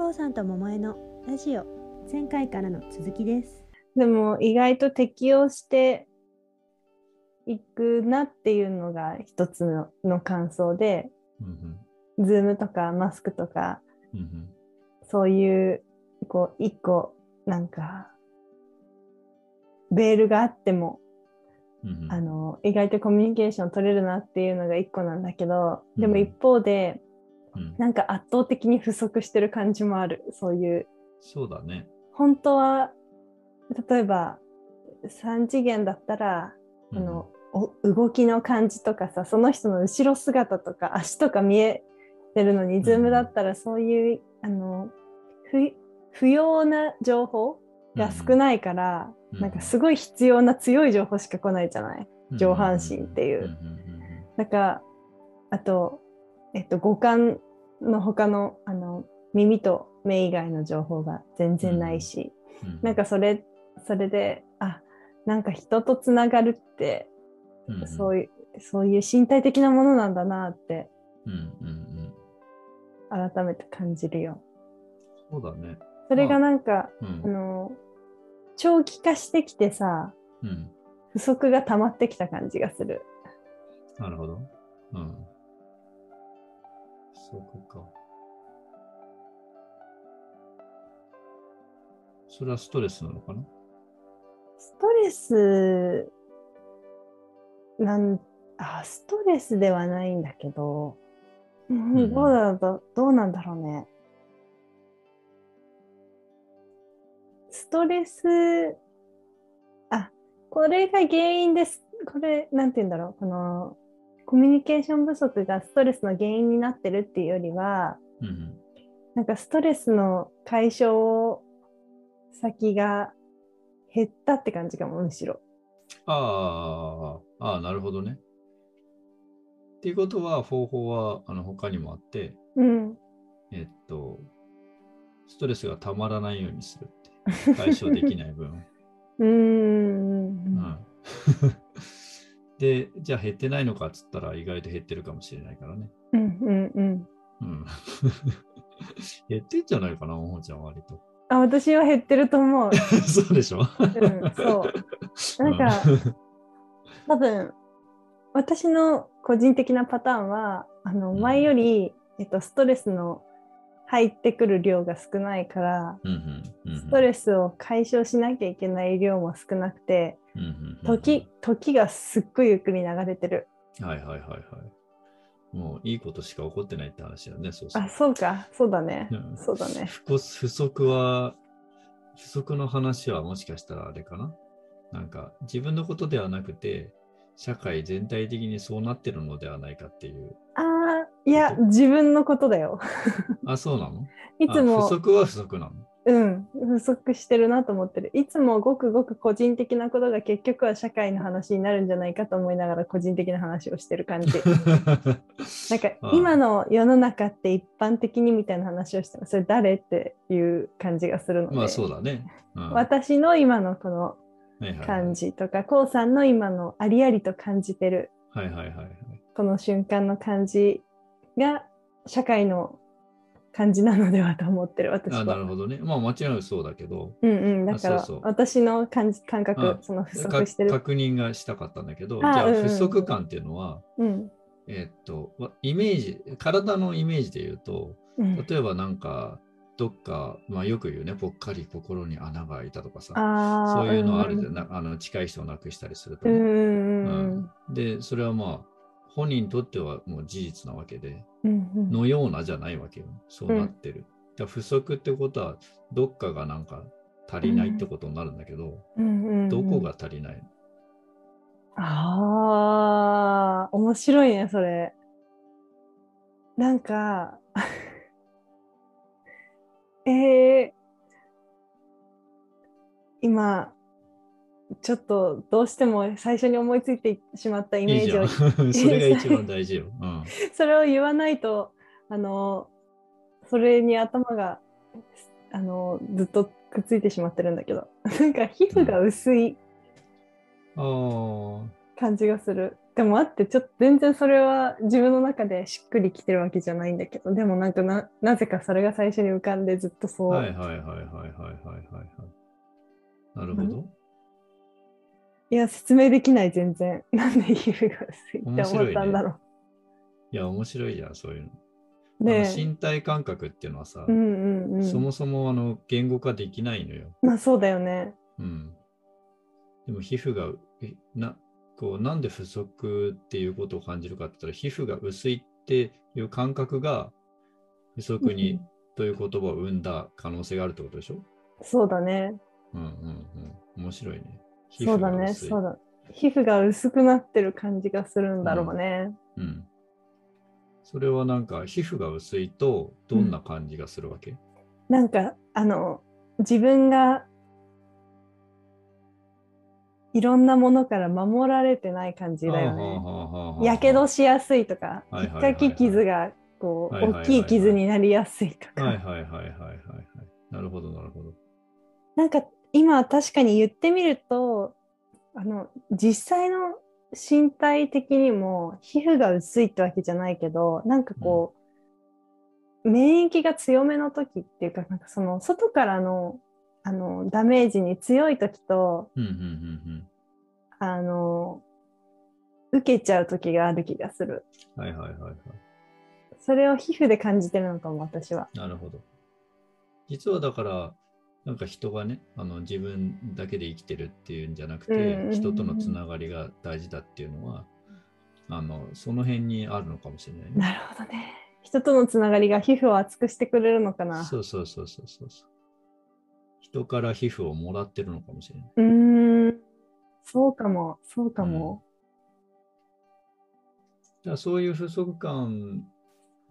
こうさんと桃江のラジオ前回からの続きです。でも意外と適応していくなっていうのが一つのの感想で、うんズームとかマスクとか、うんうん。そういう、こう、一個、なんか、ベールがあっても、うんうん。あの、意外とコミュニケーション取れるなっていうのが一個なんだけど、でもうん。一方で、うん。なんか圧倒的に不足してる感じもある。そういう、そうだね。本当は、例えば、3次元だったら、うん。あのお動きの感じとかさその人の後ろ姿とか足とか見えてるのに、んズームだったらそういうあの不不要な情報が少ないから、うん。なんかすごい必要な強い情報しか来ないじゃない？上半身っていう。なんかあと、えっと、五感の他のあの耳と目以外の情報が全然ないし、うんうんなんかそれそれであなんか人とつながるってうんうんそういう、そういう身体的なものなんだなってうんうんうん改めて感じるよ。そうだね。それがなんか、うんあの、長期化してきてさ、うん不足が溜まってきた感じがする。なるほど。うん。そうか。それはストレスなのかな？ストレス、なん、あ、ストレスではないんだけど、うんうんどうだろう、どうなんだろうね。ストレス、あ、これが原因です。これ、なんて言うんだろう。この、コミュニケーション不足がストレスの原因になってるっていうよりは、うんうん。なんかストレスの解消先が減ったって感じかも、むしろ。ああ、ああ、なるほどね。っていうことは、方法はあの他にもあって、うん。えっと、ストレスがたまらないようにするって。解消できない分。うーん。うん、で、じゃあ減ってないのかっつったら意外と減ってるかもしれないからね。うんうんうん。うん。減ってんじゃないかな、おもちゃん割と。あ、私は減ってると思う。そうでしょ、うん、そう。なんか、多分、私の個人的なパターンは、あの、うん前より、えっと、ストレスの入ってくる量が少ないから、ストレスを解消しなきゃいけない量も少なくて、時、時がすっごいゆっくり流れてる。はいはいはいはい。もういいことしか起こってないって話だね、そうそうあ、そうか。そうだね。うんそうだね。不不足は、不足の話はもしかしたらあれかな？なんか自分のことではなくて、社会全体的にそうなってるのではないかっていう。ああ、いや、自分のことだよ。あ、そうなの？いつもあ不、足は不足なの？うん、不足してるなと思ってる。いつもごくごく個人的なことが結局は社会の話になるんじゃないかと思いながら個人的な話をしてる感じ。なんか今の世の中って一般的にみたいな話をしてもそれ誰っていう感じがするので、まあそうだね。うん私の今のこのはいはいはい感じとか、こうさんの今のありありと感じてるはいはいはいはい。この瞬間の感じが社会の感じなのではと思ってる私あなは。るほどね。まあもちろんそうだけど、うんうん、だから私の感じ感覚あその不か足してる。確認がしたかったんだけど、じゃあ不足感っていうのは、うん。えっと、わイメージ、体のイメージで言うと、うん、例えばなんか、どっか、まあよく言うね、ぽっかり心に穴が開いたとかさ、そういうのあるじゃうんあの近い人を亡くしたりするとね、うん。で、それはまあ、本人にとってはもう事実なわけで、うんうんのようなじゃないわけよ。そうなってる。だから不足ってことは、どっかがなんか足りないってことになるんだけど、うんうんうんどこが足りないああ面白いねそれ。なんか えー、今ちょっとどうしても最初に思いついてしまったイメージを それが一番大事よ、うん、それを言わないとあのそれに頭があのずっとくっついてしまってるんだけど。なんか皮膚が薄い感じがする、うん、でもあってちょっと全然それは自分の中でしっくりきてるわけじゃないんだけど。でもなんかななぜかそれが最初に浮かんでずっとそう。はいはいはいはいはいはいはい。なるほど、うんいや、説明できない、全然。なんで皮膚が薄いって思ったんだろいや、面白いじゃん、そういうの。う。で、あの身体感覚っていうのはさ、うんうんうん。そもそもあの言語化できないのよ。まあそうだよね。うん。でも皮膚がえなこうなんで不足っていうことを感じるかって言ったら皮膚が薄いっていう感覚が不足にうんという言葉を生んだ可能性があるってことでしょ？そうだね。うんうんうん。面白いね。皮そうだね。そうだ。皮膚が薄くなってる感じがするんだろうね。うん。それはなんか皮膚が薄いとどんな感じがするわけ、なんか、あの、自分がいろんなものから守られてない感じだよね。やけどししやすいとか、はいはいはいはい引っかき傷がこう、大きい傷になりやすいとか。はいはいはいはいはいはい。なるほどなるほど。なんか今確かに言ってみると、あの、実際の身体的にも皮膚が薄いってわけじゃないけど、なんかこう、免疫が強めの時っていうか、なんかその外からのあのダメージに強い時と、うんうんうんあの、受けちゃう時がある気がする。うん。はいはいはいはい。それを皮膚で感じてるのかも、私は。なるほど。実はだから、なんか人がね、あの自分だけで生きてるっていうんじゃなくて、うんうんうん人とのつながりが大事だっていうのは、あのその辺にあるのかもしれないね。なるほどね。人とのつながりが皮膚を厚くしてくれるのかな。そうそうそうそうそうそう。人から皮膚をもらってるのかもしれない。うーん。そうかも、そうかも。だからそういう不足感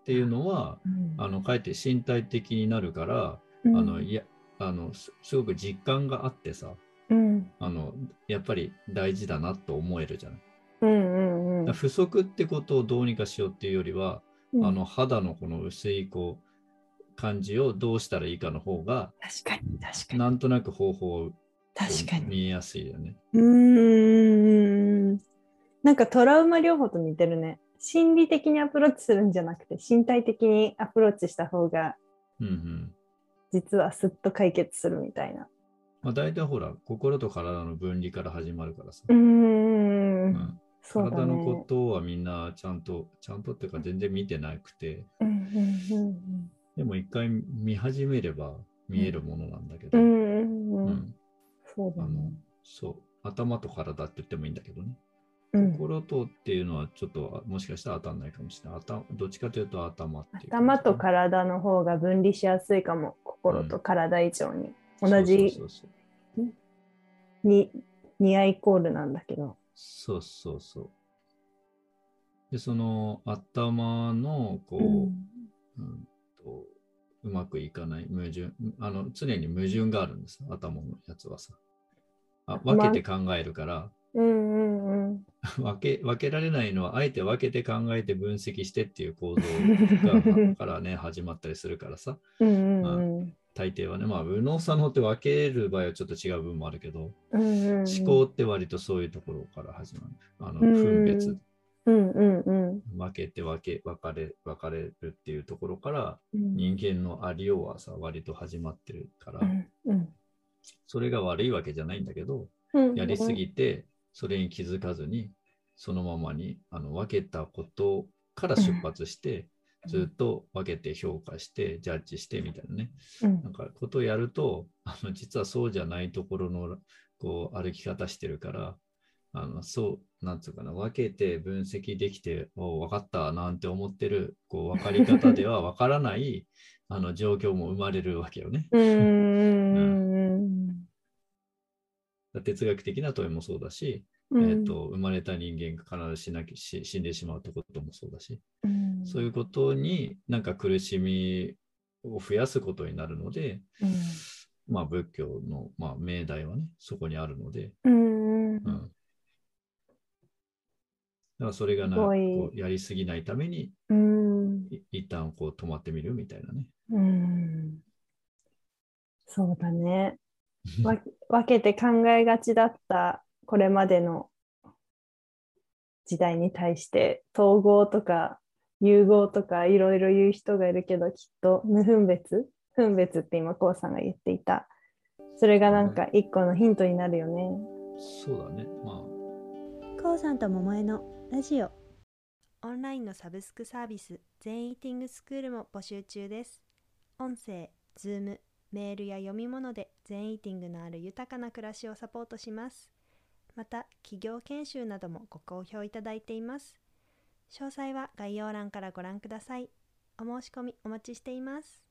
っていうのは、うんあのかえって身体的になるから、うんあのいやあのすすごく実感があってさうんあのやっぱり大事だなと思えるじゃない。うんうんうん不足ってことをどうにかしようっていうよりは、うんあの肌のこの薄いこう感じをどうしたらいいかの方が確かに確かになんとなく方法を確かに見えやすいよね。うーんなんかトラウマ療法と似てるね心理的にアプローチするんじゃなくて身体的にアプローチした方がうんうん。実はすっと解決するみたいな。まあ、大体ほら心と体の分離から始まるからさ。うーん。うん。体のねことはみんなちゃんと、ちゃんとっていうか全然見てなくて、うんうんでも一回見始めれば見えるものなんだけど、そう、頭と体って言ってもいいんだけどね。うん。心とっていうのはちょっともしかしたら当たんないかもしれない。頭どっちかというと頭っていう頭と体の方が分離しやすいかも。心と体以上に、同じそうそうそうにニアイコールなんだけど。そうそうそう。で、その頭のこう、うん。うんとうまくいかない矛盾あの常に矛盾があるんです。頭のやつはさ。あ。分けて考えるから、うんうんうん。分け分けられないのはあえて分けて考えて分析してっていう構造がからね 始まったりするからさ。うんうんうん。大抵はねまあ右脳左脳って分ける場合はちょっと違う部分もあるけど、うんうんうん。思考って割とそういうところから始まる。あのうん。分別。うんうんうん。分けて分け分かれ分かれるっていうところからうん。人間のありようはさ割と始まってるから、うん。それが悪いわけじゃないんだけど、うん。やりすぎて、それに気づかずに、そのままにあの分けたことから出発して、うんずっと分けて評価して、ジャッジしてみたいなね、うん。なんかことをやると、あの実はそうじゃないところのこう歩き方してるから、あのそう、なんつうかな、分けて分析できて、お分かったなんて思ってる、こう分かり方では分からないあの状況も生まれるわけよね。うん。うん哲学的な問いもそうだし、うん。えー、と生まれた人間が必ず死なきし死んでしまうってこともそうだし、うん。そういうことになんか苦しみを増やすことになるので、うん。まあ、仏教の、まあ、命題はね、そこにあるので、うん。うん、だからそれがなこうやりすぎないために、うん。い一旦こう止まってみるみたいなね。うん。そうだね。わ分けて考えがちだったこれまでの時代に対して統合とか融合とかいろいろ言う人がいるけどきっと無分別？分別って今こうさんが言っていた。それがなんか一個のヒントになるよね。そうだね。まこうさんと桃江のラジオ。オンラインのサブスクサービス全イーティングスクールも募集中です。音声、ズーム、メールや読み物で全イーティングのある豊かな暮らしをサポートします。また企業研修などもご好評いただいています。詳細は概要欄からご覧ください。お申し込みお待ちしています。